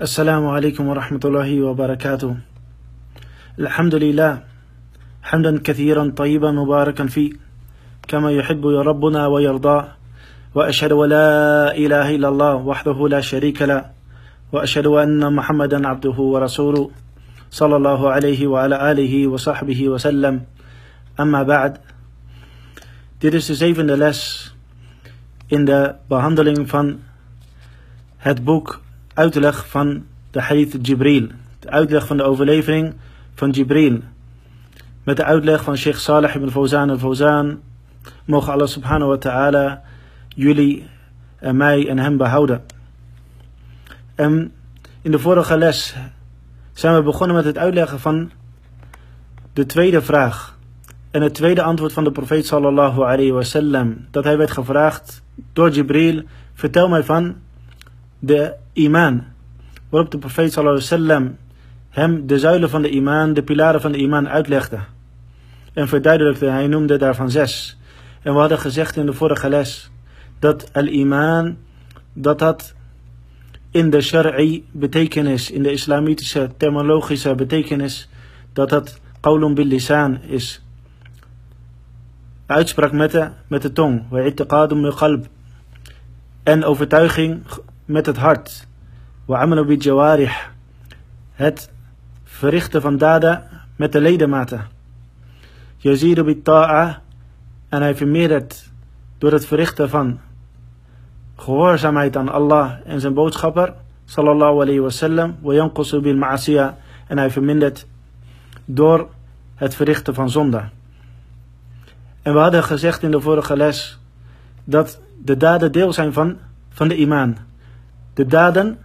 السلام عليكم ورحمة الله وبركاته. الحمد لله. حمدا كثيرا طيبا مباركا فيه. كما يحب ربنا ويرضى. وأشهد لا إله إلا الله وحده لا شريك له. وأشهد أن محمدا عبده ورسوله صلى الله عليه وعلى آله وصحبه وسلم. أما بعد Dit is de zevende les in de behandeling van het boek Uitleg van de Hadith Jibril. De uitleg van de overlevering van Jibril. Met de uitleg van Sheikh Salih ibn Fawzan al-Fawzan. Mogen Allah subhanahu wa ta'ala jullie en mij en hem behouden. En in de vorige les zijn we begonnen met het uitleggen van de tweede vraag. En het tweede antwoord van de profeet sallallahu alayhi wasallam. Dat hij werd gevraagd door Jibril. Vertel mij van de iman. Waarop de profeet sallallahu hem de zuilen van de iman, de pilaren van de iman uitlegde. En verduidelijkte, hij noemde daarvan zes. En we hadden gezegd in de vorige les dat al-iman, dat dat in de shari'i betekenis, in de islamitische terminologische betekenis, dat dat qawlun bil lisan is. Uitspraak met de, met de tong, bil qalb. En overtuiging met het hart. Wa'amalu jawarih. Het verrichten van daden met de ledematen. Yaziru bil ta'a. En hij vermeerdert door het verrichten van gehoorzaamheid aan Allah en zijn boodschapper, sallallahu alayhi wa ma'asiyah, en hij vermindert door het verrichten van zonde. En we hadden gezegd in de vorige les dat de daden deel zijn van, van de imaan. De daden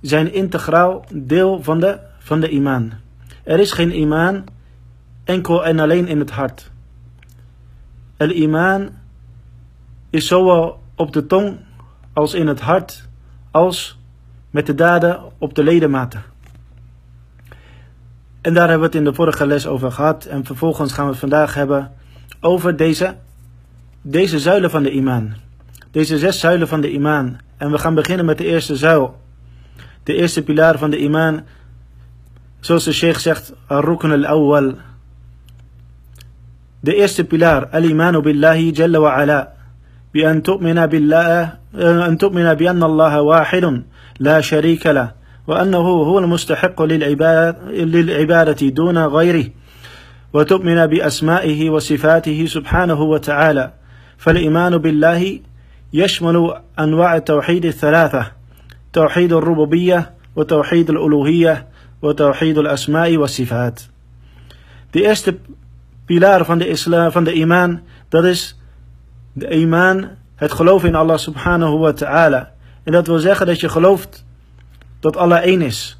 zijn integraal deel van de, van de imaan. Er is geen imaan enkel en alleen in het hart. El imaan is zowel op de tong als in het hart, als met de daden op de ledematen. En daar hebben we het in de vorige les over gehad. En vervolgens gaan we het vandaag hebben over deze, deze zuilen van de imaan. Deze zes zuilen van de imaan. En we gaan beginnen met de eerste zuil. De eerste pilaar van de imaan. Zoals de sheikh zegt, ar-rukn al-awwal. De eerste pilaar, al-imanu billahi jalla wa ala. بأن تؤمن بالله أن تؤمن بأن الله واحد لا شريك له وأنه هو المستحق للعبادة دون غيره وتؤمن بأسمائه وصفاته سبحانه وتعالى فالإيمان بالله يشمل أنواع التوحيد الثلاثة توحيد الربوبية وتوحيد الألوهية وتوحيد الأسماء والصفات De eerste pilaar van de, islam, van de imaan, dat is de iman, het geloof in Allah subhanahu wa ta'ala. En dat wil zeggen dat je gelooft dat Allah één is.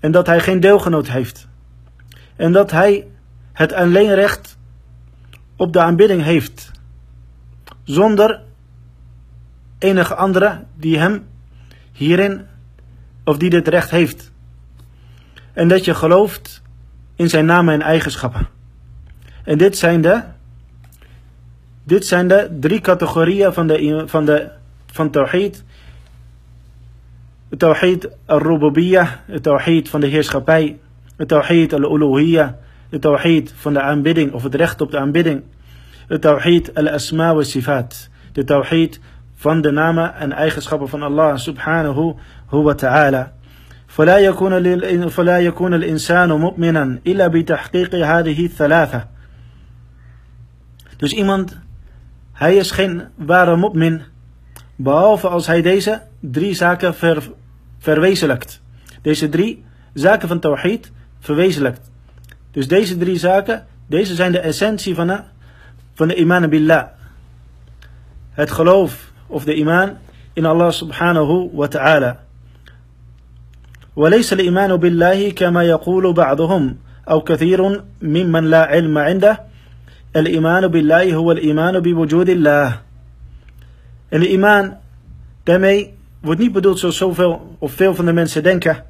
En dat hij geen deelgenoot heeft. En dat hij het alleenrecht op de aanbidding heeft. Zonder enige andere die hem hierin, of die dit recht heeft. En dat je gelooft in zijn namen en eigenschappen. En dit zijn de dit zijn de drie categorieën van, de, van, de, van Tawhid. Het Tawhid al-Rububiyah, het van de heerschappij, het Tawhid al-Uluhiyah, het Tawhid van de aanbidding of het recht op de aanbidding, het Tawhid al-Asma wa Sifat, de Tawhid van de namen en eigenschappen van Allah subhanahu wa ta'ala. فلا يكون فلا يكون الإنسان مؤمنا إلا بتحقيق هذه الثلاثة. Dus iemand hij is geen ware mopmin, behalve als hij deze drie zaken ver, verwezenlijkt. Deze drie zaken van tawhid verwezenlijkt. Dus deze drie zaken, deze zijn de essentie van de, iman billah. Het geloof of de iman in Allah subhanahu wa ta'ala. وليس الإيمان بالله كما يقول بعضهم أو كثير ممن لا علم عنده الإيمان بالله هو الإيمان بوجود الله. Imaan, daarmee wordt niet bedoeld zoals zoveel of veel van de mensen denken.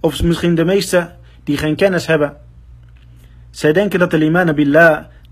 Of misschien de meesten die geen kennis hebben. Zij denken dat de iman billah,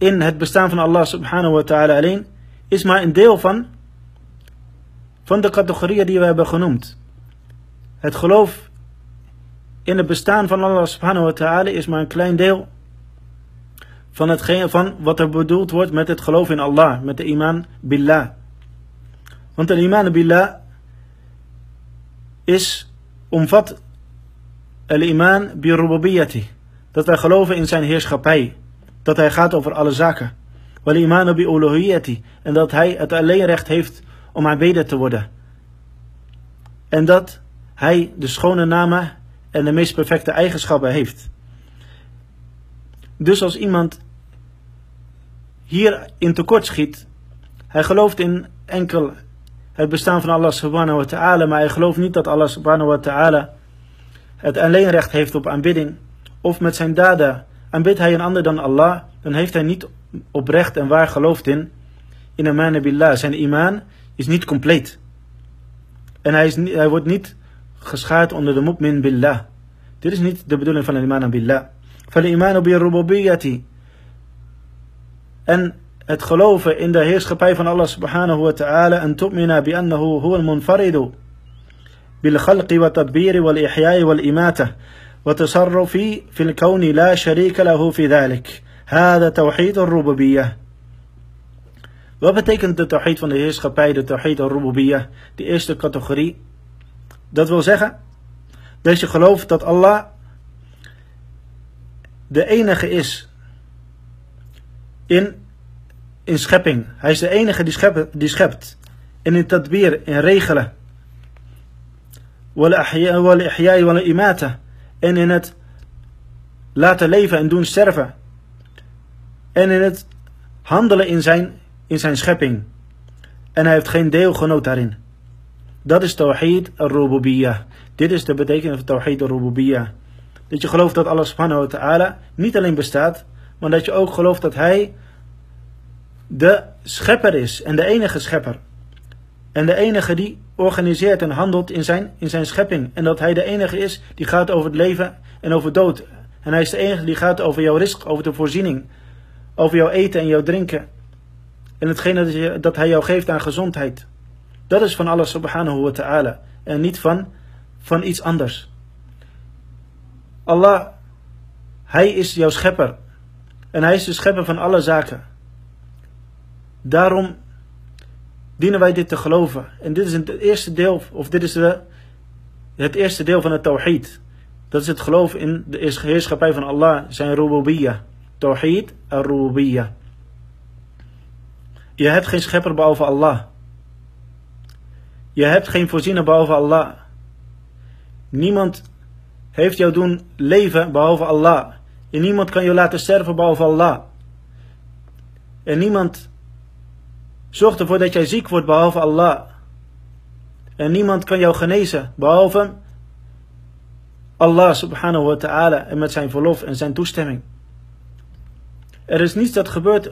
in het bestaan van Allah subhanahu wa ta'ala alleen is maar een deel van, van de categorieën die we hebben genoemd. Het geloof in het bestaan van Allah subhanahu wa ta'ala is maar een klein deel van, hetgeen, van wat er bedoeld wordt met het geloof in Allah, met de iman billah. Want de iman billah is, omvat al-iman bi rububiyyati. Dat wij geloven in zijn heerschappij. Dat hij gaat over alle zaken. Wal iman bi uluhiyyati. En dat hij het alleen recht heeft om aanbeden te worden. En dat hij de schone namen en de meest perfecte eigenschappen heeft. Dus als iemand hier in tekort schiet, hij gelooft in enkel het bestaan van Allah subhanahu wa ta'ala, maar hij gelooft niet dat Allah subhanahu wa ta'ala het alleen recht heeft op aanbidding, of met zijn daden aanbidt hij een ander dan Allah, dan heeft hij niet oprecht en waar geloofd in, in aman billah. Zijn iman is niet compleet. En hij, is hij wordt niet geschaard onder de mu'min billah. Dit is niet de bedoeling van iman billah. Van iman bi. En het geloven in de heerschappij van Allah subhanahu wa ta'ala en tu'mina bi annahu huwa al-munfaridu bil khalqi wa tadbiri wal ihya'i wal imata tasarrufi fil kawni la sharika lahu fi dhalik. Hada tawhid al-rububiyyah. Wat betekent de tawhid van de heerschappij, de tawhid al-rububiyyah, die eerste categorie? Dat wil zeggen dat je gelooft dat Allah de enige is in, in schepping. Hij is de enige die, schept, die schept. En in tadbir, in regelen. wal imata. En in het laten leven en doen sterven. En in het handelen in zijn, in zijn schepping. En hij heeft geen deelgenoot daarin. Dat is Tawhid al-Rububiyyah. Dit is de betekenis van Tawhid al-Rububiyyah. Dat je gelooft dat Allah subhanahu wa ta'ala niet alleen bestaat, maar dat je ook gelooft dat hij de schepper is en de enige schepper. En de enige die organiseert en handelt in zijn, in zijn schepping. En dat hij de enige is die gaat over het leven en over dood. En hij is de enige die gaat over jouw risk, over de voorziening. Over jouw eten en jouw drinken. En hetgene dat, hij jou geeft aan gezondheid. Dat is van Allah subhanahu wa ta'ala. En niet van, van iets anders. Allah, hij is jouw schepper. En hij is de schepper van alle zaken. Daarom dienen wij dit te geloven. En dit is het eerste deel, of dit is de, het eerste deel van het tawhid. Dat is het geloof in de heerschappij van Allah, zijn rububiyyah. Tawhid al-rububiyyah. Je hebt geen schepper behalve Allah. Je hebt geen voorziener behalve Allah. Niemand heeft jou doen leven behalve Allah. En niemand kan je laten sterven behalve Allah. En niemand Zorg ervoor dat jij ziek wordt behalve Allah. En niemand kan jou genezen behalve Allah subhanahu wa ta'ala en met zijn verlof en zijn toestemming. Er is niets dat gebeurt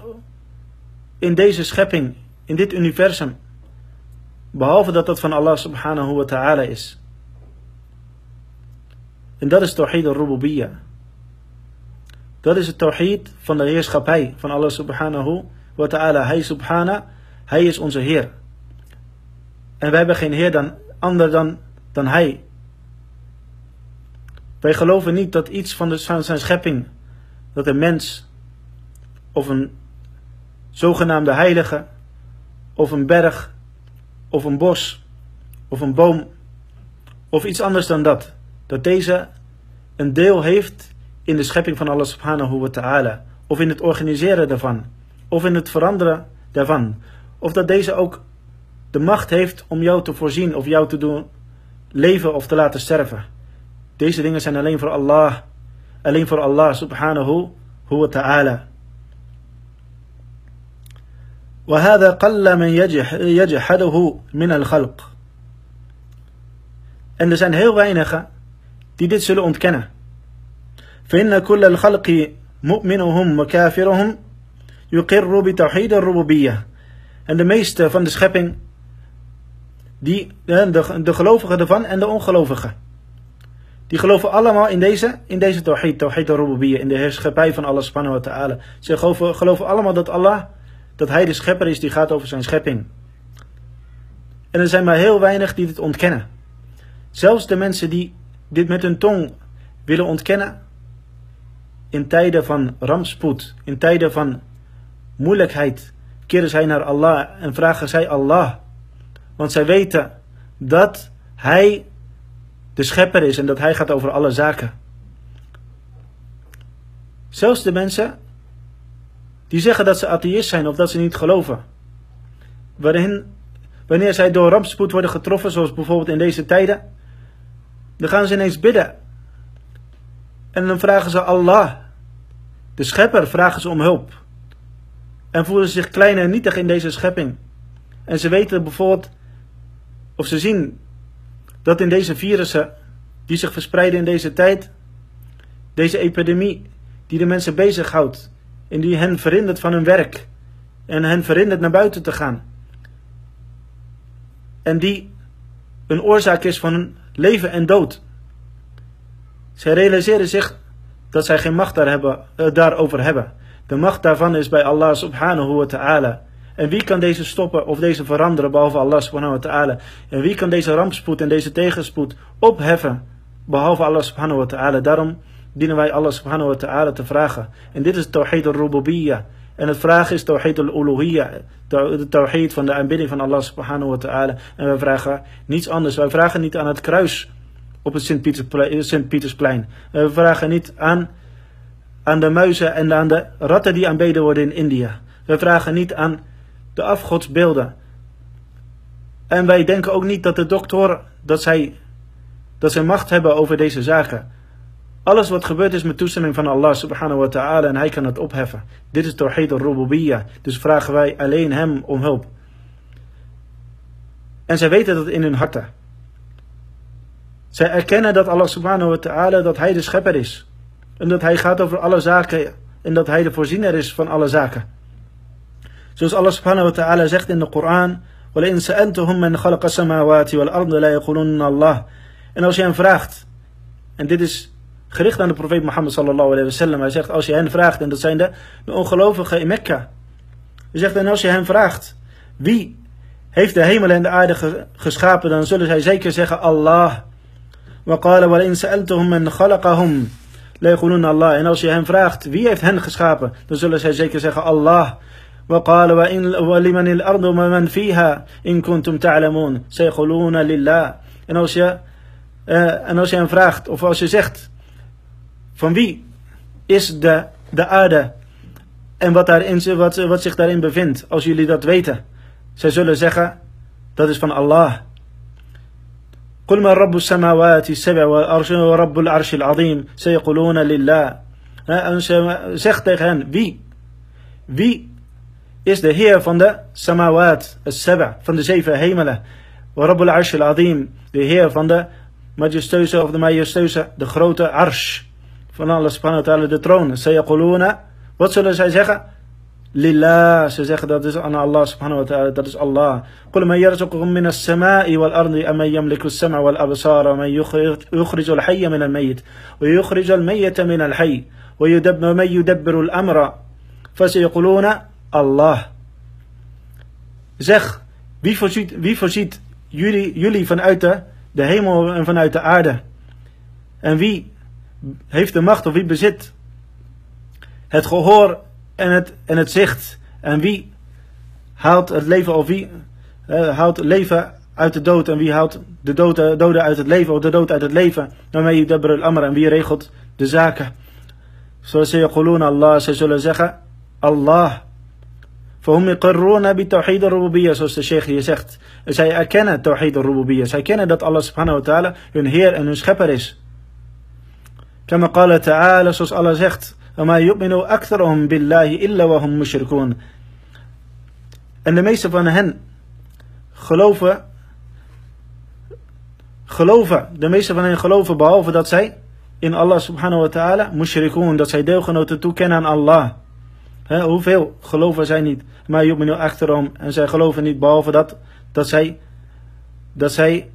in deze schepping, in dit universum, behalve dat dat van Allah subhanahu wa ta'ala is. En dat is Tawhid al-Rububiyyah. Dat is het Tawhid van de heerschappij van Allah subhanahu wa ta'ala. Hij subhanahu hij is onze Heer. En wij hebben geen Heer dan, ander dan, dan Hij. Wij geloven niet dat iets van, de, van zijn schepping, dat een mens of een zogenaamde heilige, of een berg, of een bos, of een boom, of iets anders dan dat, dat deze een deel heeft in de schepping van Allah subhanahu wa ta'ala, of in het organiseren daarvan, of in het veranderen daarvan, of dat deze ook de macht heeft om jou te voorzien of jou te doen leven of te laten sterven. Deze dingen zijn alleen voor Allah. Alleen voor Allah subhanahu wa ta'ala. وهذا قل من يجحده من الخلق En er zijn heel weinigen die dit zullen ontkennen. فإن كل الخلق مؤمنهم وكافرهم يقر بتوحيد الربوبية. en de meeste van de schepping, die, de, de gelovigen ervan en de ongelovigen, die geloven allemaal in deze, in deze tawhid, tawhid al-rububiyya, in de heerschappij van Allah subhanahu wa ta'ala. Ze geloven, geloven allemaal dat Allah, dat hij de schepper is die gaat over zijn schepping. En er zijn maar heel weinig die dit ontkennen. Zelfs de mensen die dit met hun tong willen ontkennen, in tijden van rampspoed, in tijden van moeilijkheid, keren zij naar Allah en vragen zij Allah. Want zij weten dat Hij de schepper is en dat Hij gaat over alle zaken. Zelfs de mensen die zeggen dat ze atheïst zijn of dat ze niet geloven. Wanneer zij door rampspoed worden getroffen, zoals bijvoorbeeld in deze tijden, dan gaan ze ineens bidden. En dan vragen ze Allah, de schepper, vragen ze om hulp. En voelen zich klein en nietig in deze schepping. En ze weten bijvoorbeeld, of ze zien dat in deze virussen die zich verspreiden in deze tijd, deze epidemie die de mensen bezighoudt en die hen verhindert van hun werk en hen verhindert naar buiten te gaan. En die een oorzaak is van hun leven en dood. Zij realiseren zich dat zij geen macht daar hebben, uh, daarover hebben. De macht daarvan is bij Allah subhanahu wa ta'ala. En wie kan deze stoppen of deze veranderen behalve Allah subhanahu wa ta'ala? En wie kan deze rampspoed en deze tegenspoed opheffen behalve Allah subhanahu wa ta'ala? Daarom dienen wij Allah subhanahu wa ta'ala te vragen. En dit is tawhid al-rububiyya. En het vragen is tawhid al-uluhiyya. De tawhid van de aanbidding van Allah subhanahu wa ta'ala. En wij vragen niets anders. Wij vragen niet aan het kruis op het Sint-Pietersplein. We vragen niet aan, aan de muizen en aan de ratten die aanbeden worden in India. We vragen niet aan de afgodsbeelden. En wij denken ook niet dat de dokter, dat zij, dat zij macht hebben over deze zaken. Alles wat gebeurt is met toestemming van Allah subhanahu wa ta'ala en hij kan het opheffen. Dit is Tawhid al-Rububiyya. Dus vragen wij alleen hem om hulp. En zij weten dat in hun harten. Zij erkennen dat Allah subhanahu wa ta'ala, dat hij de schepper is. En dat hij gaat over alle zaken. En dat hij de voorziener is van alle zaken. Zoals Allah subhanahu wa ta'ala zegt in de Koran. وَلَئِنْ سَأَلْتُهُمْ مَنْ خَلَقَ السَّمَاوَاتِ وَالْأَرْضِ لَا يَقُولُنَّ اللَّهِ En als je hen vraagt. En dit is gericht aan de profeet Mohammed sallallahu alayhi wa sallam. Hij zegt als je hen vraagt. En dat zijn de, de ongelovigen in Mekka. Hij zegt en als je hen vraagt. Wie heeft de hemel en de aarde geschapen. Dan zullen zij zeker zeggen Allah. وقال ولئن سألتهم من خلقهم لا يقولون الله en als je hen vraagt wie heeft hen geschapen dan zullen zij zeker zeggen Allah وقال وإن ولمن الأرض ومن فيها إن كنتم تعلمون سيقولون لله en als je uh, en als je hen vraagt of als je zegt van wie is de, de aarde en wat, daarin, wat, wat zich daarin bevindt als jullie dat weten zij zullen zeggen dat is van Allah قل من رب السماوات السبع ورب العرش العظيم سيقولون لله en zegt tegen hen wie is de heer van de samawat al-saba van de zeven hemelen ورب العرش العظيم de heer van de majestueuze of de majestueuze de grote arsh van Allah subhanahu wa ta'ala de troon sayaquluna wat zullen zij zeggen لله شجاخ الله سبحانه وتعالى درج الله. قل من يرزقكم من السماء والأرض أم يملك السمع والأبصار ومن يخرج الحي من الميت ويخرج الميت من الحي ويدبر من يدبر الأمر. فسيقولون الله. زخ wie voorziet, wie voorziet jullie, jullie vanuit de, de hemel en vanuit de aarde? En wie heeft de macht of wie bezit het gehoor en het, en het zicht. En wie haalt het leven of wie uh, haalt het leven uit de dood en wie haalt de doden uit het leven of de dood uit het leven. Daarmee dabr al-amr en wie regelt de zaken. Zoals ze yaqulun Allah, ze zullen zeggen Allah. فهم يقرون بتوحيد الربوبية zoals de sheikh hier zegt. Zij erkennen tawhid al-rububiyya. Zij kennen dat Allah subhanahu wa ta'ala hun heer en hun schepper is. كما قال تعالى zoals Allah zegt وما يؤمن أكثرهم بالله إلا وهم مشركون En de meeste van hen geloven, geloven, de meeste van hen geloven behalve dat zij in Allah subhanahu wa ta'ala mushrikun, dat zij deelgenoten toekennen aan Allah. He, hoeveel geloven zij niet? Maar je nu achterom en zij geloven niet behalve dat, dat zij, dat zij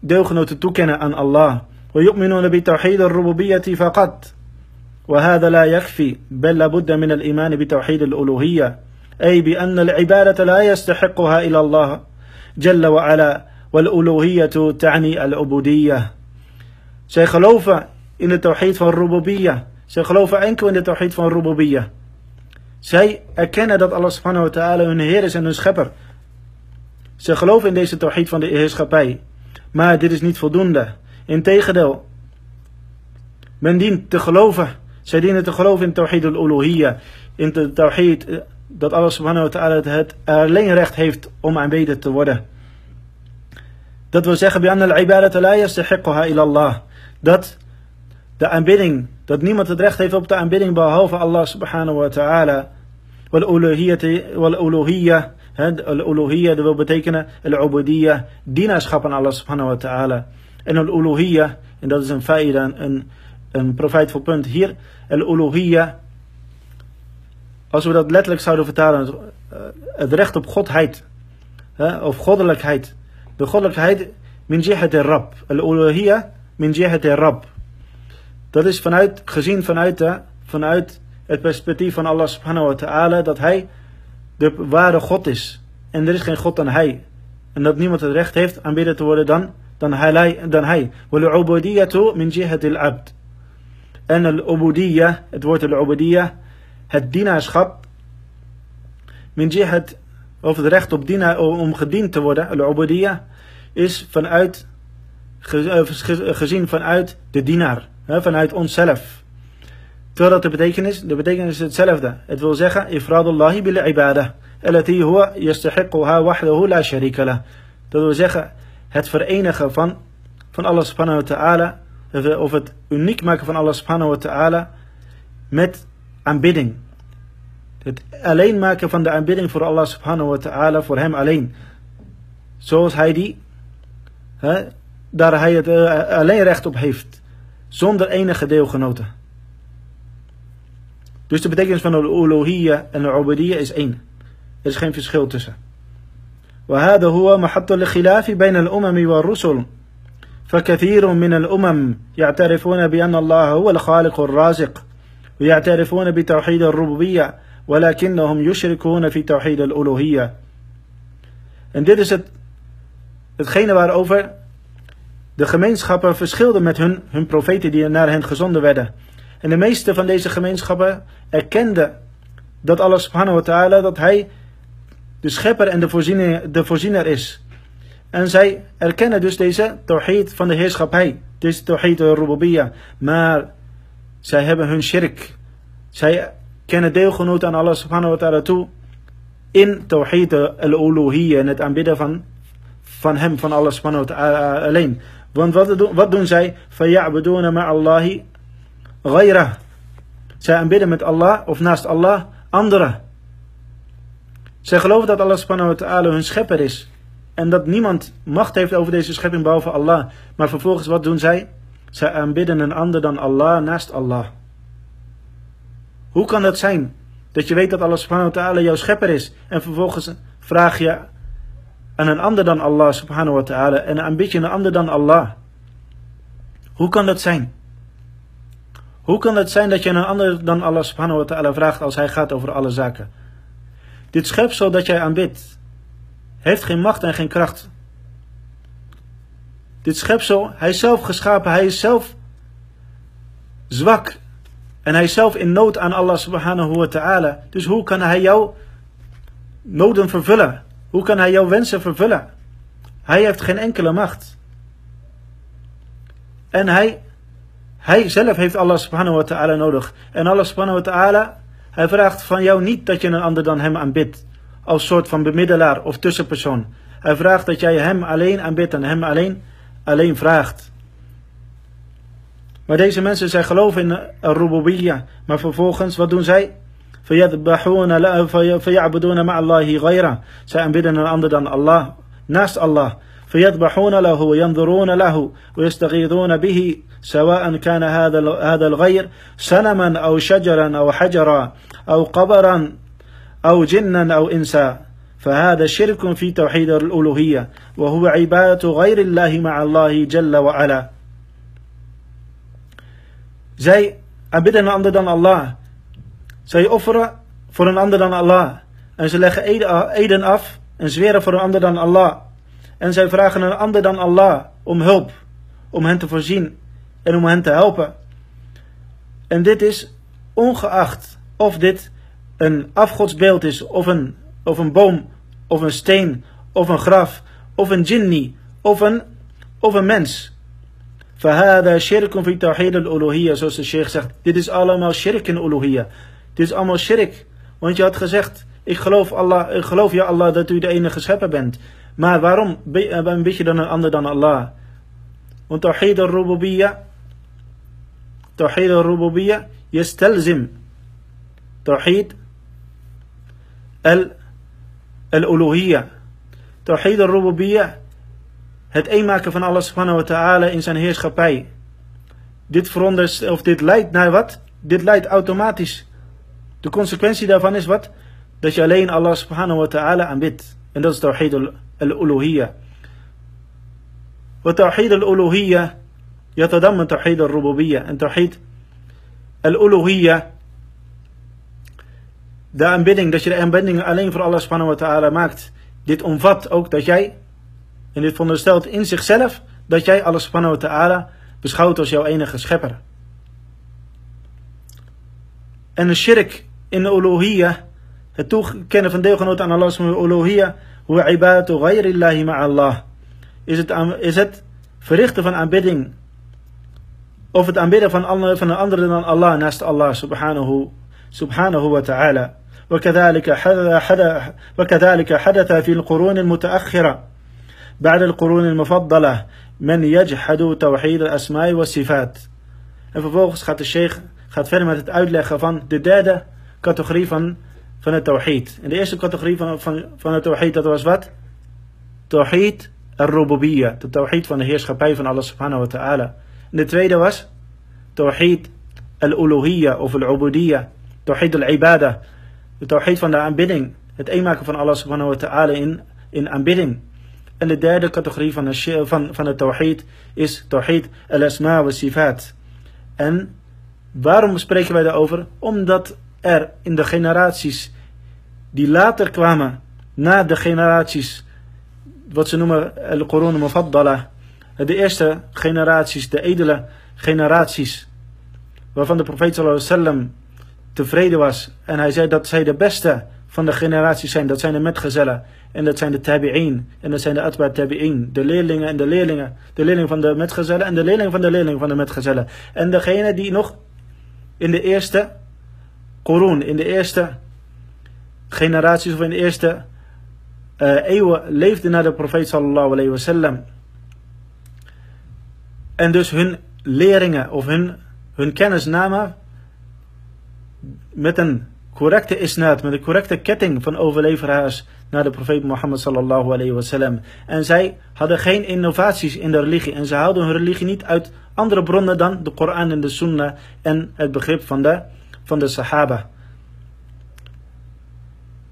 deelgenoten toekennen aan Allah. ويؤمنون بتوحيد الربوبية فقط وهذا لا يكفي بل لابد من الإيمان بتوحيد الألوهية أي بأن العبادة لا يستحقها إلى الله جل وعلا والألوهية تعني العبودية Zij geloven in de tawhid van rububiyya. Zij geloven enkel in de tawhid van rububiyya. Zij erkennen dat Allah subhanahu wa ta'ala hun Heer is en hun schepper. Ze geloven in deze tawhid van de heerschappij. Maar dit is niet voldoende. Integendeel. Men dient te geloven. zij dienen te geloven in tawhid al-uluhiyya. In de tawhid eh, dat Allah subhanahu wa ta'ala het alleen recht heeft om aanbeden te worden. Dat wil zeggen, bij al-ibadat la yastahiqquha ila Allah. Dat de aanbidding, dat niemand het recht heeft op de aanbidding behalve Allah subhanahu wa ta'ala. Wal-uluhiyya, al-uluhiyya, dat wil betekenen al-ubudiyya, dienaarschap aan Allah subhanahu wa ta'ala. En al-uluhiyya, en dat is een faida, een, een profijtvol punt hier, al-uluhiyya, als we dat letterlijk zouden vertalen, eh, het recht op godheid, of goddelijkheid. De goddelijkheid min jihat rab al-uluhiyya min jihat rab dat is vanuit, gezien vanuit, de, vanuit het perspectief van Allah subhanahu wa ta'ala dat hij de ware God is. En er is geen God dan hij. En dat niemand het recht heeft aanbidden te worden dan, dan hij. Dan hij. min jihat al-abd. En al-ubudiyya, het woord al-ubudiyya, het dienaarschap, min jihat, of het recht op om gediend te worden, al-ubudiyya, is vanuit, gezien vanuit de dienaar vanuit onszelf. Terwijl dat de betekenis, de betekenis is hetzelfde. Het wil zeggen, ifradullahi bil ibadah. Allati huwa yastahiquha wahdahu la. Dat wil zeggen, het verenigen van, van Allah subhanahu wa ta'ala, of het uniek maken van Allah subhanahu wa ta'ala, met aanbidding. Het alleen maken van de aanbidding voor Allah subhanahu wa ta'ala, voor hem alleen. Zoals hij die, hè, daar hij het uh, alleen recht op heeft zonder enige deelgenoten. Dus de betekenis van de uluhiyya en de ubudiyya is één. Er is geen verschil tussen. وهذا هو محط الخلاف بين الأمم والرسل فكثير من الأمم يعترفون بأن الله هو الخالق الرازق ويعترفون بتوحيد الربوبية ولكنهم يشركون في توحيد الألوهية En dit is het, hetgene waarover De gemeenschappen verschilden met hun, hun profeten die naar hen gezonden werden. En de meeste van deze gemeenschappen erkenden dat Allah subhanahu wa ta'ala, dat hij de schepper en de voorziener, de voorziener is. En zij erkennen dus deze tawhid van de heerschappij, deze tawhid rububiyya. Maar zij hebben hun shirk. Zij kennen deelgenoot aan Allah subhanahu wa ta'ala toe in tawhid al-uluhiyya en het aanbidden van, van hem, van Allah subhanahu wa ta'ala alleen. Want wat doen, wat doen zij? فَيَعْبُدُونَ مَعَ اللَّهِ غَيْرَهُ Zij aanbidden met Allah of naast Allah anderen. Zij geloven dat Allah subhanahu wa ta'ala hun schepper is. En dat niemand macht heeft over deze schepping behalve Allah. Maar vervolgens wat doen zij? Zij aanbidden een ander dan Allah naast Allah. Hoe kan dat zijn? Dat je weet dat Allah subhanahu wa ta'ala jouw schepper is. En vervolgens vraag je aan een ander dan Allah subhanahu wa ta'ala en aanbid je een ander dan Allah. Hoe kan dat zijn? Hoe kan het zijn dat je een ander dan Allah subhanahu wa ta'ala vraagt als hij gaat over alle zaken? Dit schepsel dat jij aanbidt, heeft geen macht en geen kracht. Dit schepsel, hij is zelf geschapen, hij is zelf zwak. En hij is zelf in nood aan Allah subhanahu wa ta'ala. Dus hoe kan hij jouw noden vervullen? Hoe kan hij jouw wensen vervullen? Hij heeft geen enkele macht. En hij, hij zelf heeft Allah subhanahu wa ta'ala nodig. En Allah subhanahu wa ta'ala, hij vraagt van jou niet dat je een ander dan hem aanbidt Als soort van bemiddelaar of tussenpersoon. Hij vraagt dat jij hem alleen aanbidt en hem alleen, alleen vraagt. Maar deze mensen, zij geloven in rububiyya. Maar vervolgens, wat doen zij? فيعبدون مع الله غيره. Zij aanbidden een ander dan Allah, naast Allah. فيذبحون له وينظرون له ويستغيثون به سواء كان هذا هذا الغير صنما أو شجرا أو حجرا أو قبرا أو جنا أو إنسا فهذا شرك في توحيد الألوهية وهو عبادة غير الله مع الله جل وعلا Zij aanbidden een ander dan Allah. Zij offeren voor een ander dan Allah. En ze leggen eden af en zweren voor een ander dan Allah. En zij vragen een ander dan Allah om hulp, om hen te voorzien en om hen te helpen. En dit is ongeacht of dit een afgodsbeeld is, of een, of een boom, of een steen, of een graf, of een jinni, of een, of een mens. فهذا شرك في توحيد الألوهية zoals de sheikh zegt. Dit is allemaal shirk in uluhiyya. Dit is allemaal shirk. Want je had gezegd, ik geloof, Allah, ik geloof ja Allah dat u de enige schepper bent. Maar waarom bid je dan een ander dan Allah? Want Tawhid al-Rububiyya, Tawhid al-Rububiyya, يستلزم توحيد الألوهية توحيد الربوبية het eenmaken van Allah subhanahu wa ta'ala in zijn heerschappij. Dit veronderstelt, of dit leidt naar wat? Dit leidt automatisch. De consequentie daarvan is wat? Dat je alleen Allah subhanahu wa ta'ala aanbidt. En dat is tawhid al-uluhiyya. وتوحيد الألوهية يتضمن توحيد الربوبية en توحيد الألوهية de aanbidding, dat je de aanbidding alleen voor Allah subhanahu wa ta'ala maakt. Dit omvat ook dat jij, en dit veronderstelt in zichzelf, dat jij Allah subhanahu wa ta'ala beschouwt als jouw enige schepper. En de shirk in de uluhiyya, het toekennen van deelgenoot aan Allah subhanahu wa ma'allah. Is het, is het verrichten van aanbidding, of het aanbidden van, van een andere dan Allah naast Allah subhanahu, subhanahu wa ta'ala. وكذلك حدث, حدث وكذلك حدث في القرون المتأخرة بعد القرون المفضلة من يجحد توحيد الأسماء والصفات. ففوقس خط الشيخ خط فيلم أجل خفان ددادة كتخريفا فن التوحيد. اللي إيش كتخريفا فن التوحيد تتوسفات؟ توحيد الربوبية التوحيد فن هيش خبايف الله سبحانه وتعالى. نتريده واس توحيد الألوهية أو في العبودية توحيد العبادة De tawhid van de aanbidding. Het eenmaken van Allah subhanahu wa ta'ala in, in aanbidding. En de derde categorie van, de, van, van het tawhid is tawhid al-asma wa sifat. En waarom spreken wij daarover? Omdat er in de generaties die later kwamen, na de generaties, wat ze noemen al-Qurun Mufaddala, de eerste generaties, de edele generaties, waarvan de profeet sallallahu alaihi wasallam tevreden was. En hij zei dat zij de beste van de generaties zijn. Dat zijn de metgezellen. En dat zijn de tabi'in. En dat zijn de atba tabi'in. De leerlingen en de leerlingen. De leerlingen van de metgezellen en de leerlingen van de leerlingen van de metgezellen. En degene die nog in de eerste Qurun, in de eerste generaties of in de eerste uh, eeuwen leefden naar de profeet sallallahu alayhi wasallam. En dus hun leringen of hun, hun kennis namen met een correcte isnaad, met een correcte ketting van overleveraars naar de profeet Mohammed sallallahu alayhi wasallam. En zij hadden geen innovaties in de religie en ze haalden hun religie niet uit andere bronnen dan de Koran en de Sunnah en het begrip van de, van de Sahaba.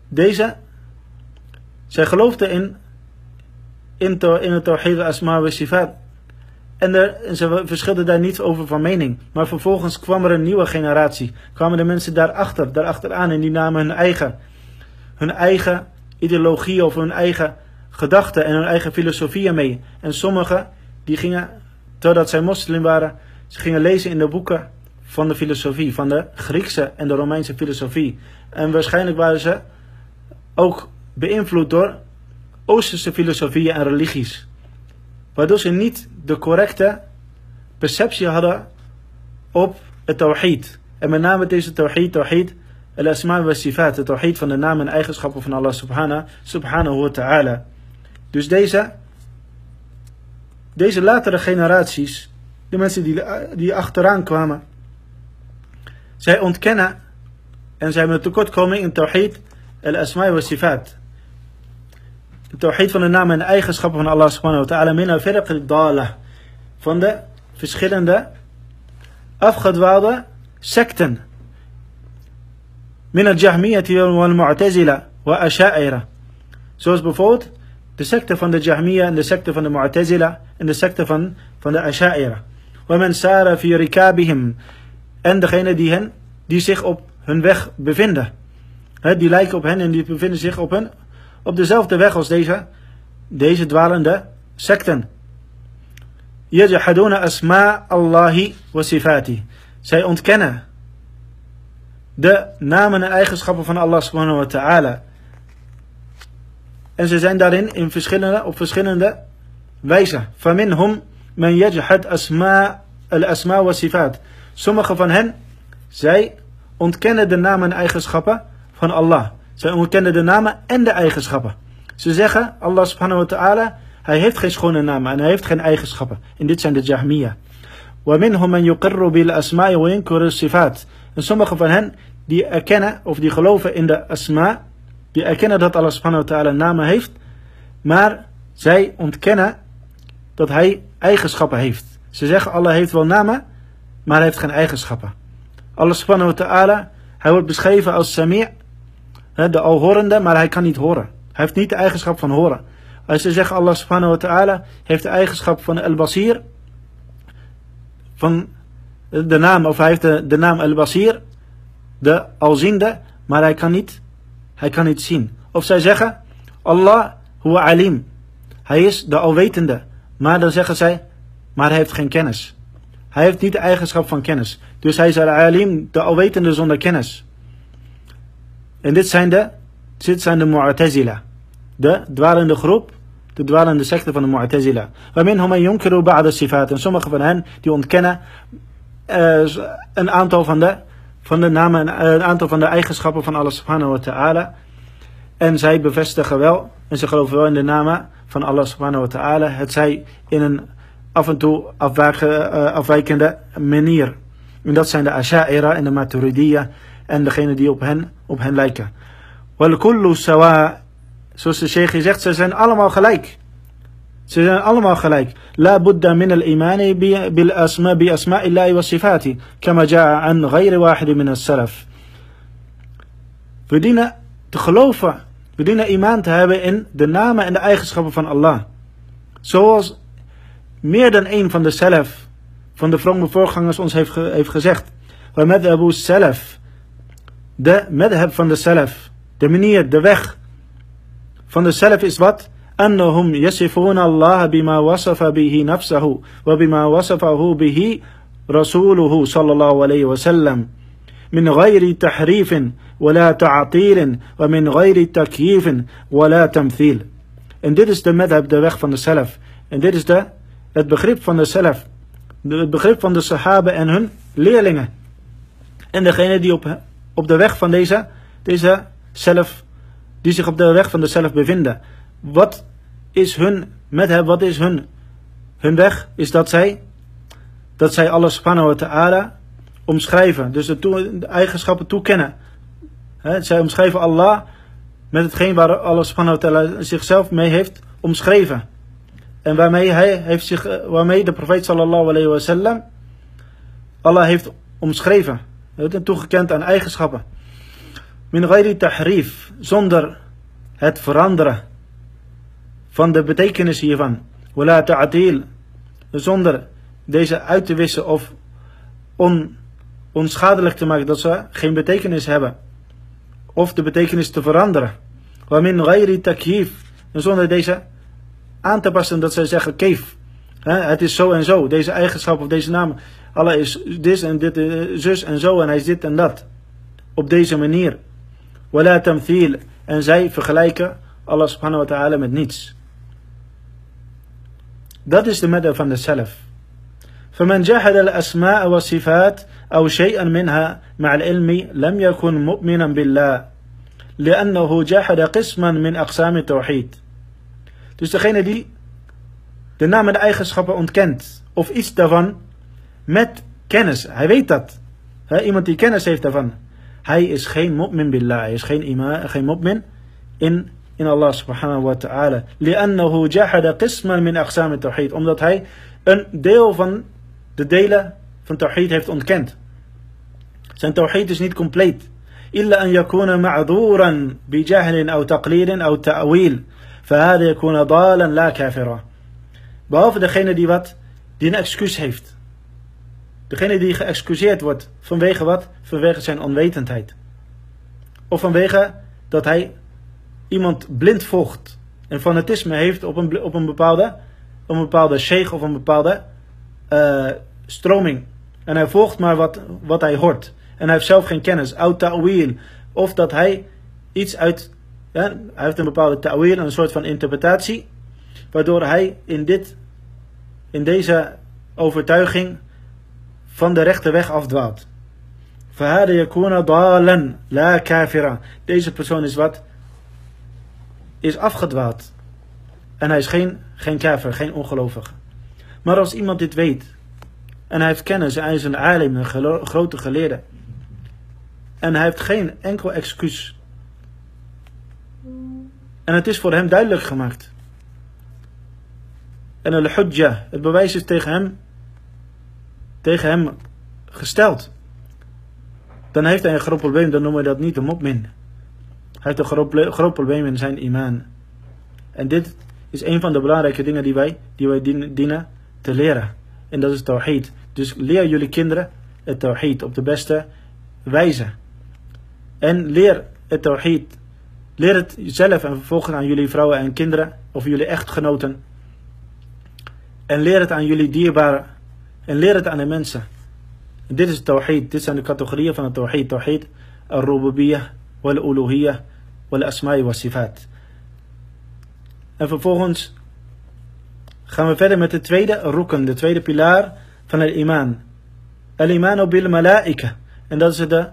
Deze, zij geloofden in, in, in het Tawhid al-Asma wa Sifat. En, ze verschilden daar niet over van mening. Maar vervolgens kwam er een nieuwe generatie. Kwamen de mensen daarachter, daarachteraan en die namen hun eigen, hun eigen ideologie of hun eigen gedachten en hun eigen filosofieën mee. En sommigen die gingen, totdat zij moslim waren, ze gingen lezen in de boeken van de filosofie, van de Griekse en de Romeinse filosofie. En waarschijnlijk waren ze ook beïnvloed door Oosterse filosofieën en religies. Waardoor ze niet de correcte perceptie hadden op het tawhid. En met name deze tawhid, tawhid al-asma wa sifat, het tawhid van de namen en eigenschappen van Allah subhanahu, subhanahu wa ta'ala. Dus deze, deze latere generaties, de mensen die, die achteraan kwamen, zij ontkennen en zij hebben een tekortkoming in tawhid al-asma wa sifat. De tawhid van de namen en eigenschappen van Allah subhanahu wa ta'ala al. Van de verschillende afgedwaalde secten. Min al-Jahmiyyati wal-Mu'tazila wa Asha'ira. Zoals bijvoorbeeld de secte van de Jahmiya en de secte van de Mu'tazila en de secte van, van de Asha'ira. Wa man sara fi rikabihim. En degene die, hen, die zich op hun weg bevinden. He, die lijken op hen en die bevinden zich op, hen, op dezelfde weg als deze, deze dwalende secten. Yajhaduna asma Allahi wa sifati. Zij ontkennen de namen en eigenschappen van Allah subhanahu wa ta'ala. En ze zijn daarin in verschillende, op verschillende wijzen. Faminhum man yajhad asma al-asma wa sifat. Sommige van hen, zij ontkennen de namen en eigenschappen van Allah. Zij ontkennen de namen en de eigenschappen. Ze zeggen, Allah subhanahu wa ta'ala, hij heeft geen schone namen en hij heeft geen eigenschappen. En dit zijn de Jahmiya. ومنهم من يقر بالأسماء وينكر الصفات. En sommige van hen die erkennen of die geloven in de asma, die erkennen dat Allah subhanahu wa ta'ala namen heeft, maar zij ontkennen dat hij eigenschappen heeft. Ze zeggen Allah heeft wel namen, maar hij heeft geen eigenschappen. Allah subhanahu wa ta'ala, hij wordt beschreven als Sami' de alhorende, maar hij kan niet horen. Hij heeft niet de eigenschap van horen. Als ze zeggen Allah subhanahu wa ta'ala heeft de eigenschap van al-basir, van de naam, of hij heeft de, de naam al-basir, de alziende, maar hij kan niet, hij kan niet zien. Of zij zeggen, Allah huwa alim. Hij is de alwetende. Maar dan zeggen zij, maar hij heeft geen kennis. Hij heeft niet de eigenschap van kennis. Dus hij is al-alim, de alwetende zonder kennis. En dit zijn de, dit zijn de Mu'tazila. De dwalende groep, de dwalende secte van de Mu'tazila. Waarmin hum yunkiru ba'da sifat. En sommige van hen die ontkennen uh, een aantal van de, van de namen, uh, een aantal van de eigenschappen van Allah subhanahu wa ta'ala. En zij bevestigen wel, en ze geloven wel in de namen van Allah subhanahu wa ta'ala. Het zij in een af en toe uh, afwijkende manier. En dat zijn de Asha'ira en de Maturidiyya en degene die op hen, op hen lijken. Sawa, zoals de sheikh zegt, ze zijn allemaal gelijk. Ze zijn allemaal gelijk. La buddha min al-imani bil asma bi asma'illahi wa sifati, kama ja'a an ghayri wahid min as-salaf. We dienen te geloven, we dienen iman te hebben in de namen en de eigenschappen van Allah. Zoals meer dan één van de salaf, van de vrome voorgangers ons heeft, heeft gezegd. Wa madhabu salaf de madhab van de salaf, de manier, de weg van de salaf is wat? أنهم يصفون الله بما وصف به نفسه وبما وصفه به رسوله صلى الله عليه وسلم من غير تحريف ولا تعطيل ومن غير تكييف ولا تمثيل En dit is de madhab, de weg van de salaf. En dit is de, het begrip van de salaf. Het begrip van de sahaba en hun leerlingen. En degene die op op de weg van deze, deze zelf, die zich op de weg van de zelf bevinden. Wat is hun met hem, wat is hun, hun weg? Is dat zij, dat zij ta'ala omschrijven. Dus de, eigenschappen toekennen. He, zij omschrijven Allah met hetgeen waar Allah ta'ala zichzelf mee heeft omschreven. En waarmee hij heeft zich, waarmee de profeet sallallahu alayhi wa sallam Allah heeft omschreven. Het toegekend aan eigenschappen. Min ghairi tahrif, zonder het veranderen van de betekenis hiervan. Wala ta'atil, zonder deze uit te wissen of on, onschadelijk te maken, dat ze geen betekenis hebben. Of de betekenis te veranderen. Wa min ghairi zonder deze aan te passen dat zij zeggen keef. Het is zo en zo, deze eigenschap of deze naam. Allah is dit en dit, eh, zus en zo en hij is dit en dat. Op deze manier. Wala tamthil. En zij vergelijken Allah subhanahu wa ta'ala met niets. Dat is de midden van de zelf. فمن جحد الأسماء والصفات أو شيئا منها مع العلم لم يكن مؤمنا بالله لأنه جحد قسما من أقسام التوحيد Dus degene die de naam en de eigenschappen ontkent of iets daarvan met kennis. Hij weet dat. iemand die kennis heeft daarvan. Hij is geen mu'min billah. Hij is geen, ima, geen mu'min in, in Allah subhanahu wa ta'ala. لأنه جحد قسما من أقسام التوحيد. Omdat hij een deel van de delen van tawhid heeft ontkend. Zijn tawhid is niet compleet. إلا أن يكون معذورا بجهل أو تقليد أو تأويل فهذا يكون ضالا لا كافرا behalve degene die wat die een excuus heeft degene die geëxcuseerd wordt vanwege wat vanwege zijn onwetendheid of vanwege dat hij iemand blind volgt en fanatisme heeft op een, op een bepaalde een bepaalde sheikh of een bepaalde uh, stroming en hij volgt maar wat, wat hij hoort en hij heeft zelf geen kennis. Oud ta'wil. Of dat hij iets uit. Hij heeft een bepaalde ta'wil, een soort van interpretatie. Waardoor hij in, dit, in deze overtuiging van de rechte weg afdwaalt. Fahada yakuna dalan la kafira. Deze persoon is wat? Is afgedwaald. En hij is geen, geen kafir, geen ongelovige. Maar als iemand dit weet. En hij heeft kennis, hij is een een grote geleerde. En hij heeft geen enkel excuus. En het is voor hem duidelijk gemaakt. En al-hujja, het bewijs is tegen hem, tegen hem gesteld. Dan heeft hij een groot probleem, dan noemen we dat niet een mopmin. Hij heeft een groot, groot probleem in zijn imaan. En dit is een van de belangrijke dingen die wij, die wij dienen te leren. En dat is tawhid. Dus leer jullie kinderen het tawhid op de beste wijze. En leer het tawhid. Leer het zelf en vervolgens aan jullie vrouwen en kinderen of jullie echtgenoten. En leer het aan jullie dierbaren. En leer het aan de mensen. En dit is het tawhid. Dit zijn de categorieën van het tawhid. Tawhid al-rububiyah, wal-uluhiyah, wal-asma'i wa sifat. En vervolgens gaan we verder met de tweede roeken, de tweede pilaar van het iman. Al-imanu bil malaika. En dat is de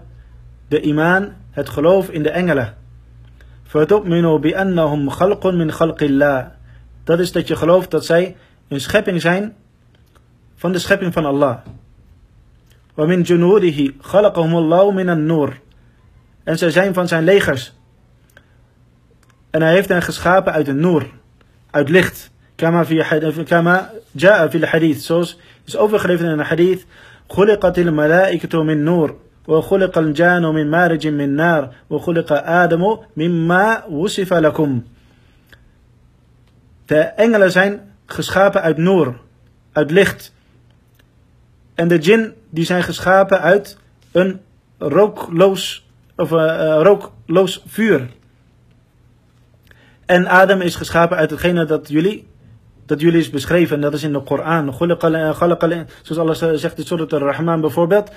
de iman, het geloof in de engelen. فَتُؤْمِنُوا بِأَنَّهُمْ خَلْقٌ مِنْ خَلْقِ اللَّهِ Dat is dat je gelooft dat zij een schepping zijn van de schepping van Allah. وَمِنْ جُنُودِهِ خَلَقَهُمُ اللَّهُ مِنَ النُّورِ En zij zijn van zijn legers. En hij heeft hen geschapen uit een noor, uit licht. Kama ja'a fil hadith. Zoals is overgeleverd in een hadith. خُلِقَتِ الْمَلَائِكَةُ مِنْ نُورِ وخلق الجان من مارج من نار وخلق آدم مما وصف لكم De engelen zijn geschapen uit noor, uit licht. En de djinn die zijn geschapen uit een rookloos, of, uh, rookloos vuur. En Adam is geschapen uit hetgene dat jullie dat jullie is beschreven. En dat is in de Koran. Zoals Allah zegt in Surat al-Rahman bijvoorbeeld.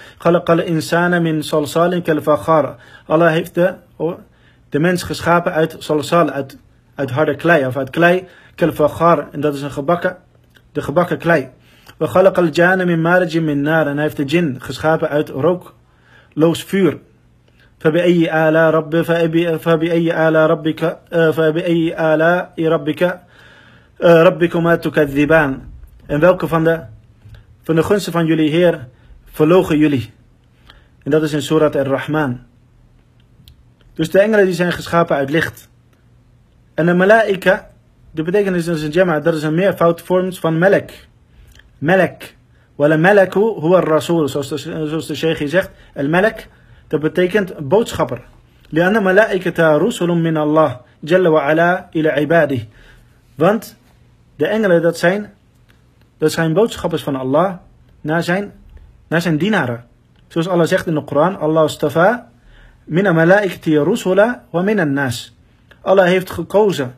insana min salsalin kalfakhar. Allah heeft de, de mens geschapen uit salsal, uit, uit harde klei. Of uit klei kalfakhar. En dat is een gebakken, de gebakken klei. وخلق الجان min مارج min nar. En hij heeft de jinn geschapen uit rookloos vuur. فبأي آلاء رب فبأي آلاء ربك فبأي آلاء ربك uh, rabbikuma tukadhiban. En welke van de, van de gunsten van jullie Heer verlogen jullie? En dat is in Surat ar-Rahman. Dus de engelen die zijn geschapen uit licht. En de malaika, de betekenis is een jama, dat is een meervoud vorm van melek. Melek. Wala malaku huwa rasul zoals de, zoals de sheikh zegt. El melek, dat betekent boodschapper. لأن ملائكة رسل من الله جل وعلا إلى عباده. Want de engelen, dat zijn, dat zijn boodschappers van Allah naar zijn, naar zijn dienaren. Zoals Allah zegt in de Koran, Allah stafa min malaikati rusula wa min nas. Allah heeft gekozen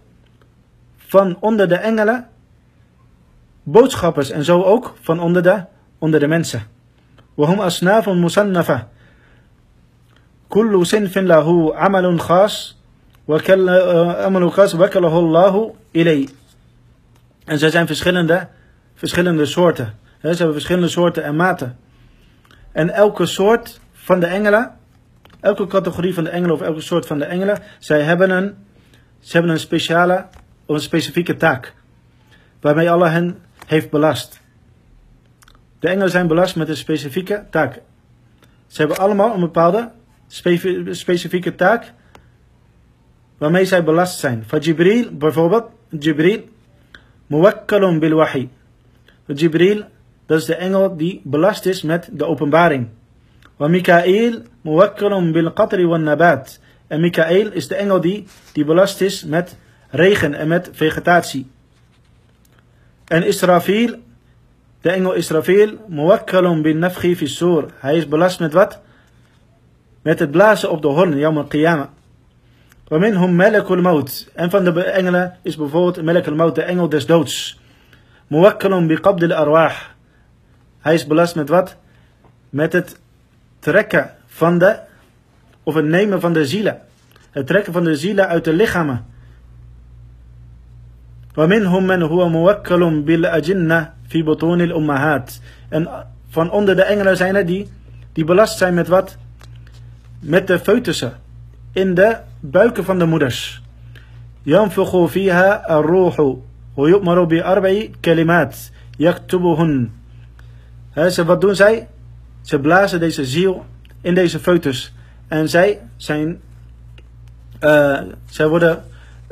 van onder de engelen boodschappers en zo ook van onder de, onder de mensen. وهم أصناف مصنفة كل صنف له عمل خاص وكل عمل خاص وكله الله إليه en zij zijn verschillende, verschillende soorten. Ze hebben verschillende soorten en maten. En elke soort van de engelen, elke categorie van de engelen of elke soort van de engelen, zij hebben een, ze hebben een speciale of een specifieke taak. Waarmee Allah hen heeft belast. De engelen zijn belast met een specifieke taak. Ze hebben allemaal een bepaalde specifieke taak waarmee zij belast zijn. Van Jibril, bijvoorbeeld, Jibril, muwakkalun bil wahi. Jibril, dat is de engel die belast is met de openbaring. Wa Mikael, muwakkalun bil qatri nabat. En Mikael is de engel die, die belast is met regen en met vegetatie. En Israfil, de engel Israfil, muwakkalum bin nafchi fi sur. Hij is belast met wat? Met het blazen op de hoorn, yawm al-qiyamah. Waminhum melekul maut. En van de engelen is bijvoorbeeld melekul maut, de engel des doods. Muwakkalum bi qabd al-arwah. Hij is belast met wat? Met het trekken van de, of het nemen van de zielen. Het trekken van de zielen uit de lichamen. ومنهم من هو موكل بالأجنة في بطون الأمهات. En van onder de engelen zijn er die, die belast zijn met wat? Met de foetussen in de buiken van de moeders. ينفخ فيها الروح ويؤمر بأربع كلمات يكتبهن. Ze, wat doen zij? Ze blazen deze ziel in deze foetus. En zij zijn, uh, zij worden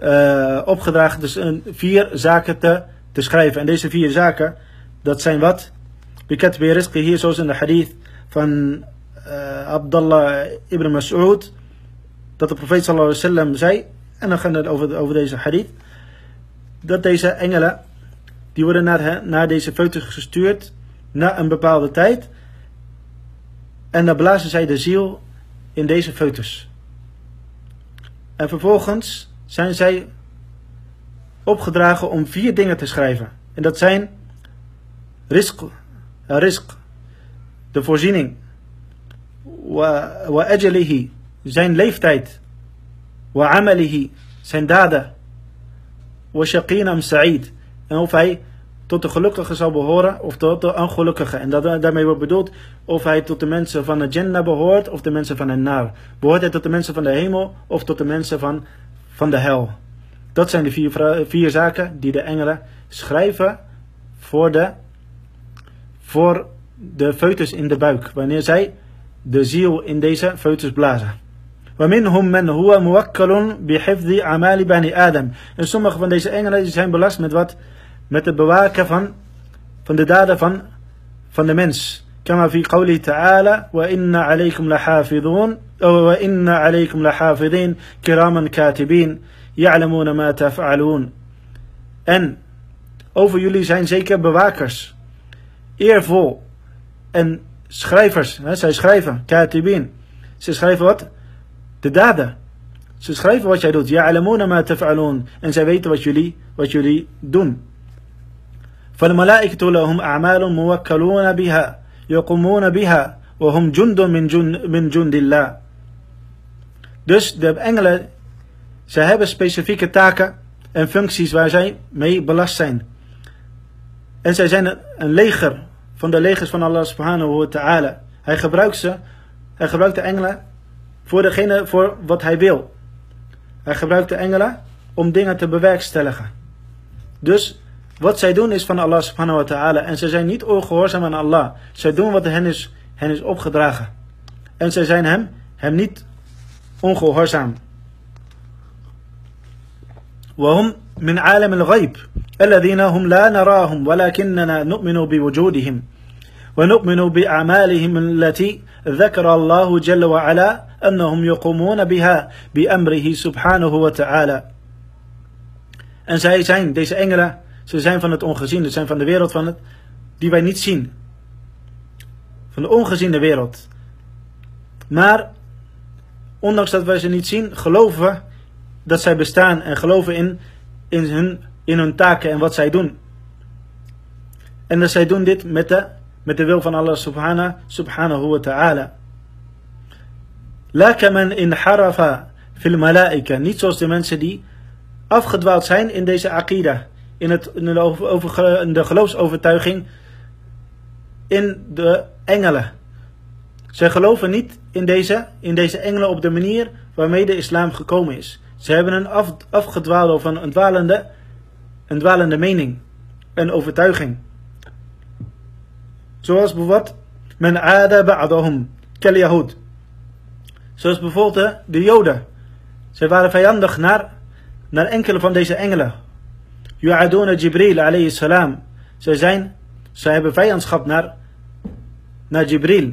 uh, opgedragen dus een, vier zaken te, te schrijven. En deze vier zaken, dat zijn wat? Bikat bi rizqi hier zoals in de hadith van uh, Abdullah ibn Mas'ud. Dat de profeet sallallahu alaihi wasallam zei. En dan gaan we over, over deze hadith. Dat deze engelen, die worden naar, naar deze foetus gestuurd. Na een bepaalde tijd. En dan blazen zij de ziel in deze foetus. En vervolgens zijn zij opgedragen om vier dingen te schrijven. En dat zijn risk, risk de voorziening, wa, wa ajalihi, zijn leeftijd, wa amalihi, zijn daden, wa shaqinam sa'id, en of hij tot de gelukkigen zal behoren of tot de ongelukkigen. En dat, daarmee wordt bedoeld of hij tot de mensen van de Jannah behoort of de mensen van de Naar. Behoort hij tot de mensen van de hemel of tot de mensen van van de hel. Dat zijn de vier, vier zaken die de engelen schrijven voor de, voor de foetus in de buik. Wanneer zij de ziel in deze foetus blazen. ومنهم من هو موكل بحفظ أعمال بني Adam. En sommige van deze engelen zijn belast met wat? Met het bewaken van, van de daden van, van de mens. كما في قوله تعالى وإن عليكم لحافظون وإن عليكم لحافظين كراما كاتبين يعلمون ما تفعلون En over jullie zijn zeker bewakers, eervol en schrijvers. Hè, zij schrijven, katibin. Ze schrijven wat? De daden. Ze schrijven wat jij doet. Ya'lamuna ma taf'alun. En zij weten wat jullie, wat jullie doen. فالملائكة لهم أعمال موكلون بها يقومون بها وهم جند من جند, من جند الله. Dus de engelen, ze hebben specifieke taken en functies waar zij mee belast zijn. En zij zijn een leger van de legers van Allah subhanahu wa ta'ala. Hij gebruikt ze, hij gebruikt de engelen voor degene, voor wat hij wil. Hij gebruikt de engelen om dingen te bewerkstelligen. Dus wat zij doen is van Allah subhanahu wa ta'ala. En zij zijn niet ongehoorzaam aan Allah. Zij doen wat hen is, hen is opgedragen. En zij zijn hem, hem niet ongehoorzaam. وهم من عالم الغيب الذين هم لا نراهم ولكننا نؤمن بوجودهم ونؤمن بأعمالهم التي ذكر الله جل وعلا أنهم يقومون بها بأمره سبحانه وتعالى En zij zijn, deze engelen, ze zijn van het ongezien, ze zijn van de wereld van het, die wij niet zien. Van de ongeziene wereld. Maar ondanks dat wij ze niet zien, geloven dat zij bestaan en geloven in, in, hun, in hun taken en wat zij doen. En dat zij doen dit met de, met de wil van Allah subhanahu, subhanahu wa ta'ala. La kaman in harafa fil malaika. Niet zoals de mensen die afgedwaald zijn in deze akida. In, het, in, de, over, in de geloofsovertuiging in de engelen. Zij geloven niet in deze, in deze engelen op de manier waarmee de islam gekomen is. Ze hebben een af, afgedwaalde of een, dwalende, een dwalende mening. Een overtuiging. Zoals bijvoorbeeld, men aada ba'dahum, kal yahud. Zoals bijvoorbeeld de, de joden. Zij waren vijandig naar, naar enkele van deze engelen. Yu'aduna Jibril alayhi salam. Zij zijn, zij hebben vijandschap naar, naar Jibril,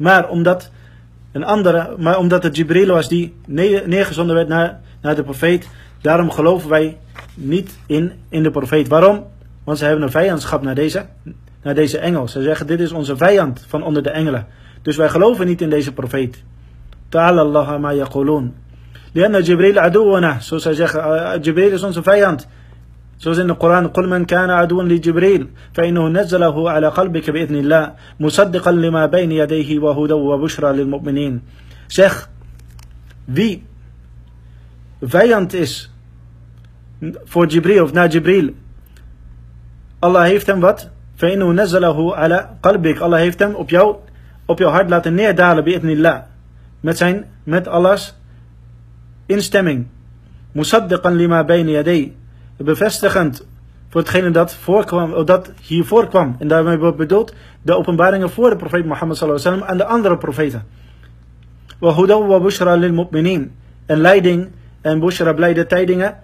maar omdat een andere, maar omdat het Jibril was die neergezonden werd naar, naar de profeet, daarom geloven wij niet in, in de profeet. Waarom? Want ze hebben een vijandschap naar deze, naar deze engel. Ze zeggen, dit is onze vijand van onder de engelen. Dus wij geloven niet in deze profeet. Ta'ala Allah ma yaqulun. Lianna Jibril aduwana. Zoals zij zeggen, uh, Jibril is onze vijand. In de Koran, قل من كان عدوا لجبريل فإنه نزله على قلبك بإذن الله مصدقا لما بين يديه وهدى وبشرى للمؤمنين. Zeg, wie vijand is voor Jibril of naar Jibril, Allah heeft hem wat? فإنه نزله على قلبك. Allah heeft hem op jou, op jouw hart laten neerdalen الله. Met zijn, met Allahs instemming. مصدقا لما بين يديه bevestigend voor hetgene dat, voorkwam, dat hier voorkwam. En daarmee wordt bedoeld de openbaringen voor de profeet Mohammed sallallahu alaihi wasallam en de andere profeten. Wa hudaw wa bushra lil mu'minin. En leiding en bushra blijde tijdingen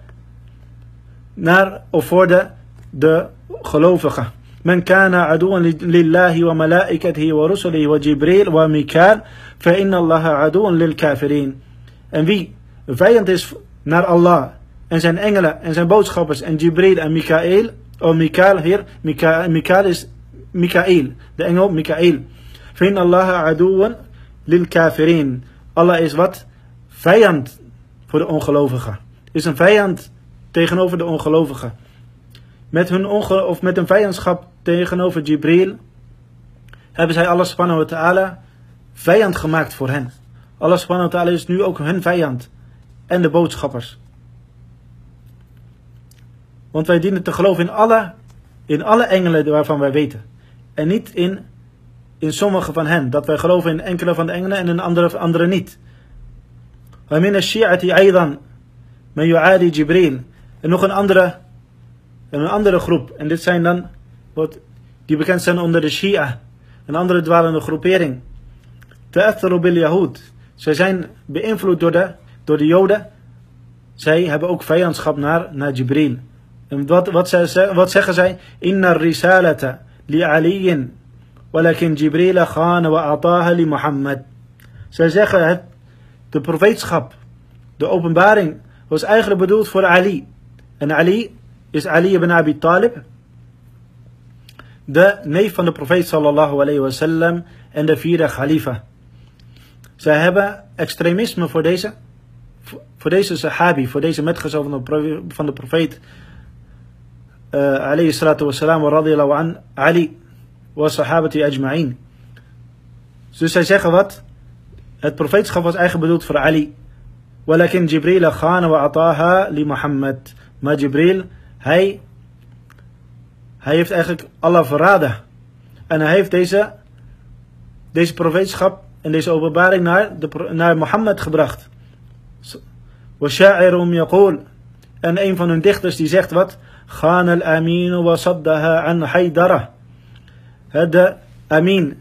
naar of voor de, de gelovigen. من كان عدوا لله وملائكته ورسله وجبريل وميكال فإن الله عدو للكافرين. En wie vijand is naar Allah en zijn engelen en zijn boodschappers en Jibril en Mikael. Oh, Mikael hier. Mikael, is Mikael. De engel Mikael. Fin Allah aduwan lil kafirin. Allah is wat? Vijand voor de ongelovigen. Is een vijand tegenover de ongelovigen. Met, hun onge of met een vijandschap tegenover Jibril hebben zij Allah subhanahu wa ta'ala vijand gemaakt voor hen. Allah subhanahu wa ta'ala is nu ook hun vijand. En de boodschappers. Want wij dienen te geloven in alle, in alle engelen waarvan wij weten. En niet in, in sommige van hen. Dat wij geloven in enkele van de engelen en in andere, andere niet. ومن الشيعة أيضا من يعادي Jibril. En nog een andere, een andere groep. En dit zijn dan, wat, die bekend zijn onder de Shia. Een andere dwalende groepering. Ta'atharu bil Yahud. Zij zijn beïnvloed door de, door de Joden. Zij hebben ook vijandschap naar, naar Jibril. En wat, wat, wat zeggen zij? Inna risalata li aliyin. Walakin khana wa ataha li Muhammad. Zij zeggen het, de profeetschap, de openbaring, was eigenlijk bedoeld voor Ali. En Ali is Ali ibn Abi Talib. De neef van de profeet sallallahu alayhi wa sallam en de vierde khalifa. Zij hebben extremisme voor deze, voor deze sahabi, voor deze metgezel van de, van de profeet عليه الصلاة والسلام ورضي الله عن Ali wa sahabati ajma'in. Dus zij zeggen wat? Het profeetschap was eigenlijk bedoeld voor Ali. Walakin Jibril khana wa ataha li Muhammad. Maar Jibril, hij, hij heeft eigenlijk Allah verraden. En hij heeft deze, deze profeetschap en deze openbaring naar, de, naar Mohammed gebracht. Wa sha'irum yaqul. En een van hun dichters die zegt wat? خان الأمين وصدها عن حيدرة هذا Amin.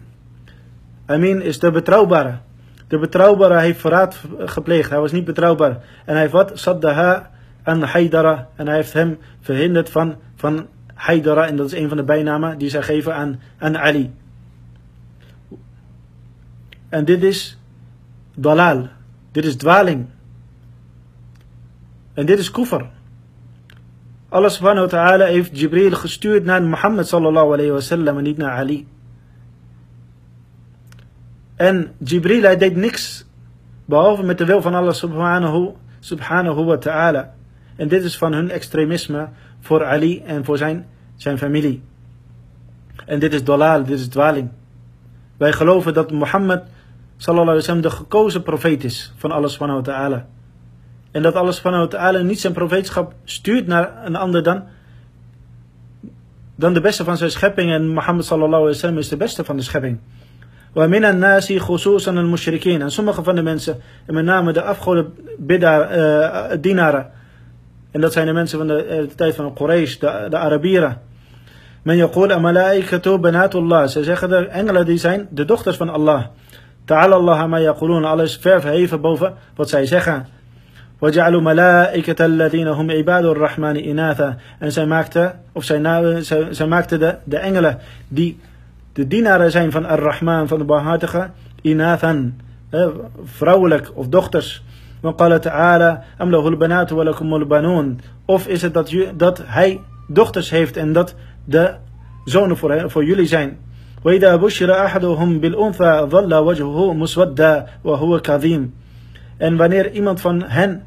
Amin is de betrouwbare. De betrouwbare heeft verraad gepleegd. Hij was niet betrouwbaar. En hij heeft wat? Saddaha aan Haidara. En hij heeft hem verhinderd van, van Haidara. En dat is een van de bijnamen die zij geven aan, aan Ali. En dit is dalal. Dit is dwaling. En dit is kufr. Allah subhanahu wa ta'ala heeft Jibril gestuurd naar Mohammed sallallahu alayhi wa sallam en niet naar Ali. En Jibril hij deed niks behalve met de wil van Allah subhanahu, subhanahu wa ta'ala. En dit is van hun extremisme voor Ali en voor zijn, zijn familie. En dit is dalal, dit is dwaling. Wij geloven dat Mohammed sallallahu alayhi wa de gekozen profeet is van Allah subhanahu wa ta'ala. En dat Allah subhanahu wa niet zijn profeetschap stuurt naar een ander dan, dan de beste van zijn schepping. En Mohammed sallallahu alaihi wasallam is de beste van de schepping. Wa. En sommige van de mensen, en met name de afgoden bidda, uh, dienaren. En dat zijn de mensen van de, eh, tijd van Quraysh, de, de Arabieren. Men yaqul malaikatu banatullah. Ze zeggen de engelen die zijn de dochters van Allah. Ta'ala Allah yaqulun. Alles ver verheven boven wat zij zeggen. وجعلوا ملائكة الذين هم عباد الرحمن إناثا en zij maakten of zij, zij, zij maakten de, de engelen die de dienaren zijn van Ar-Rahman van de Barmhartige Inathan eh, vrouwelijk of dochters وقال تعالى أم له البنات ولكم البنون of is het dat, dat hij dochters heeft en dat de zonen voor, voor jullie zijn وإذا بشر أحدهم بالأنثى ظل وجهه مسودا وهو كظيم En wanneer iemand van hen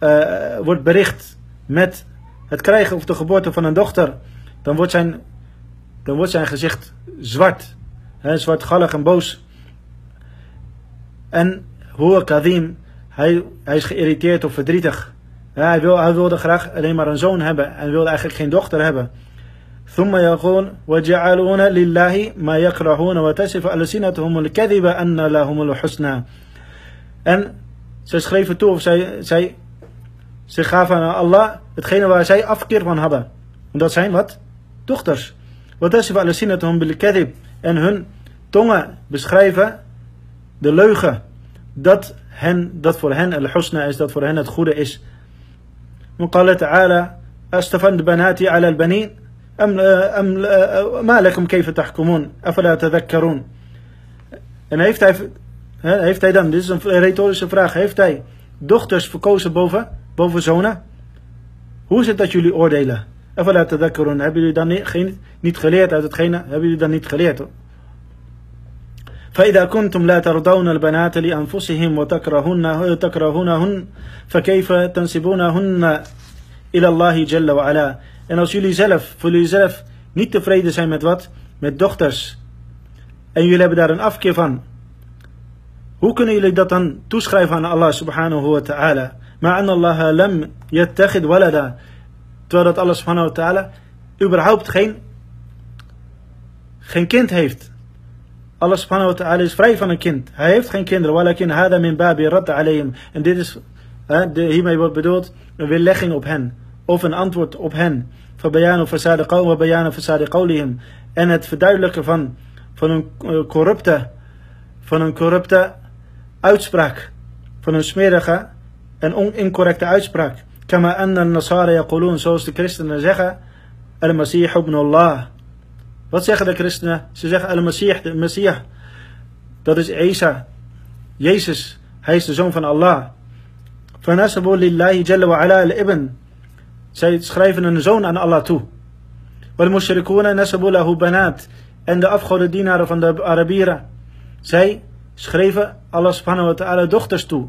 uh, wordt bericht met het krijgen of de geboorte van een dochter, dan wordt zijn, dan wordt zijn gezicht zwart. Hè, zwartgallig en boos. En hoe Kadim, hij, hij is geïrriteerd of verdrietig. Ja, hij, wil, hij wilde graag alleen maar een zoon hebben en wilde eigenlijk geen dochter hebben. ثم يقول وجعلون لله ما يكرهون وتصف ألسنتهم الكذب أن لهم الحسنى en zij schreven toe, of zij, zij, zij gaven aan Allah hetgene waar zij afkeer van hadden. En dat zijn wat? Dochters. Wat is al bil kadib En hun tongen beschrijven de leugen. Dat, hen, dat voor hen al-husna is, dat voor hen het goede is. وقال تعالى أستفن بناتي على البنين أم, أم ما لكم كيف تحكمون أفلا تذكرون En heeft hij heeft hij dan, dit is een retorische vraag, heeft hij dochters verkozen boven, boven zonen? Hoe is het dat jullie oordelen? Afala tadakkarun, hebben jullie dan niet, geen, niet geleerd uit hetgene, hebben jullie dan niet geleerd? فإذا كنتم لا ترضون البنات لأنفسهم وتكرهونهن فكيف تنسبونهن إلى الله جل وعلا En als jullie zelf, voor jullie zelf niet tevreden zijn met wat? Met dochters. En jullie hebben daar een afkeer van. Hoe kunnen jullie dat dan toeschrijven aan Allah subhanahu wa ta'ala? Maar an Allah lam yattakhid walada. Terwijl dat Allah subhanahu wa ta'ala überhaupt geen, geen kind heeft. Allah subhanahu wa ta'ala is vrij van een kind. Hij heeft geen kinderen. Walakin hada min babi alayhim. En dit is, de, hiermee wordt bedoeld een weerlegging op hen. Of een antwoord op hen. Fabayanu bayanu qawlihim. En het verduidelijken van, van een eh, corrupte, van een corrupte uitspraak van een smerige en incorrecte uitspraak. Kama anna nasara yaqulun, zoals de christenen zeggen, al-Masih ibn Allah. Wat zeggen de christenen? Ze zeggen al-Masih, de Messiah. Dat is Isa, Jezus. Hij is de zoon van Allah. Fanasabu lillahi jalla wa ala al-ibn. Zij schrijven een zoon aan Allah toe. Wal mushrikuna nasabu lahu banat. En de afgodendienaren van de Arabieren. Zij schreven Allah subhanahu wa ta'ala dochters toe.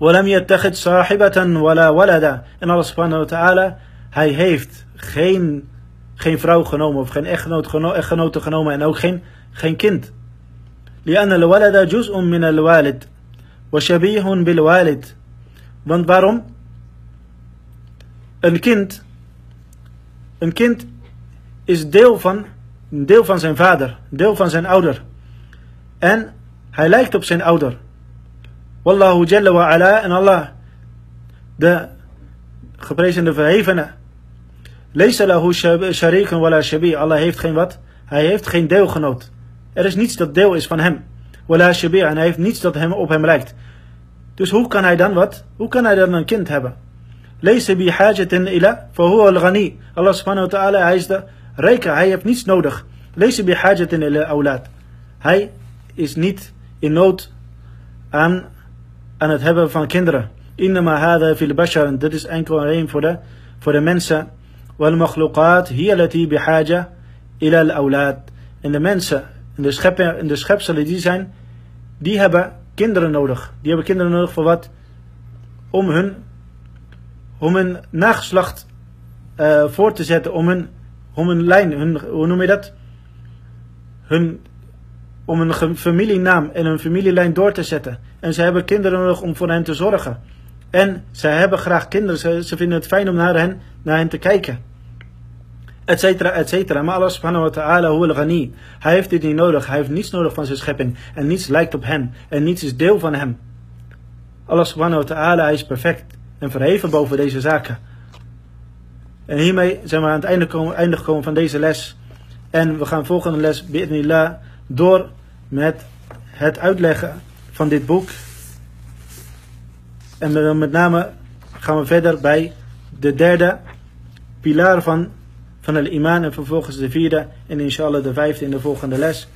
ولم يتخذ صاحبة ولا ولدا. En Allah subhanahu wa ta'ala, hij heeft geen, geen vrouw genomen of geen echtgenoot, echtgenote genomen en ook geen, geen kind. لأن الولد جزء من الوالد وشبيه بالوالد. Want waarom? Een kind, een kind is deel van, deel van zijn vader, deel van zijn ouder. En hij lijkt op zijn ouder. Wallahu jalla wa ala en Allah, de geprezen verhevene. Lees lahu sharikun wala shabi. Allah heeft geen wat? Hij heeft geen deelgenoot. Er is niets dat deel is van hem. Wala shabi. En hij heeft niets dat hem op hem lijkt. Dus hoe kan hij dan wat? Hoe kan hij dan een kind hebben? Lees bi hajatin ila fahuwa al-ghani. Allah subhanahu wa ta'ala, hij is de rijke. Hij heeft niets nodig. Lees bi hajatin ila awlaad. Hij is niet in nood aan, aan het hebben van kinderen. Innama hada fil bashar. Dit is enkel en alleen voor de, voor de mensen. Wal makhluqat hiya lati bihaja ila al awlad. En de mensen, en de, scheppen, en de schepselen die zijn, die hebben kinderen nodig. Die hebben kinderen nodig voor wat? Om hun, om hun nageslacht uh, voor te zetten. Om hun, om hun lijn, hun, hoe noem je dat? Hun om een familienaam en een familielijn door te zetten. En ze hebben kinderen nodig om voor hen te zorgen. En ze hebben graag kinderen, ze, vinden het fijn om naar hen, naar hen te kijken. Etcetera, etcetera. Maar Allah subhanahu wa ta'ala, huwal ghani. Hij heeft dit niet nodig. Hij heeft niets nodig van zijn schepping. En niets lijkt op hem. En niets is deel van hem. Allah subhanahu wa ta'ala, is perfect. En verheven boven deze zaken. En hiermee zijn we aan het einde, komen, gekomen van deze les. En we gaan volgende les, bi'idnillah, door met het uitleggen van dit boek. En met name gaan we verder bij de derde pilaar van, van het iman en vervolgens de vierde en inshallah de vijfde in de volgende les.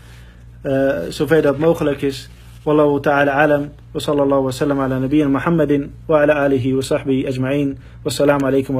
Uh, zover dat mogelijk is. Wallahu ta'ala. Wa sallallahu wa sallam ala nabiyyina Muhammadin wa ala alihi wa sahbihi ajma'in. Wassalamu alaikum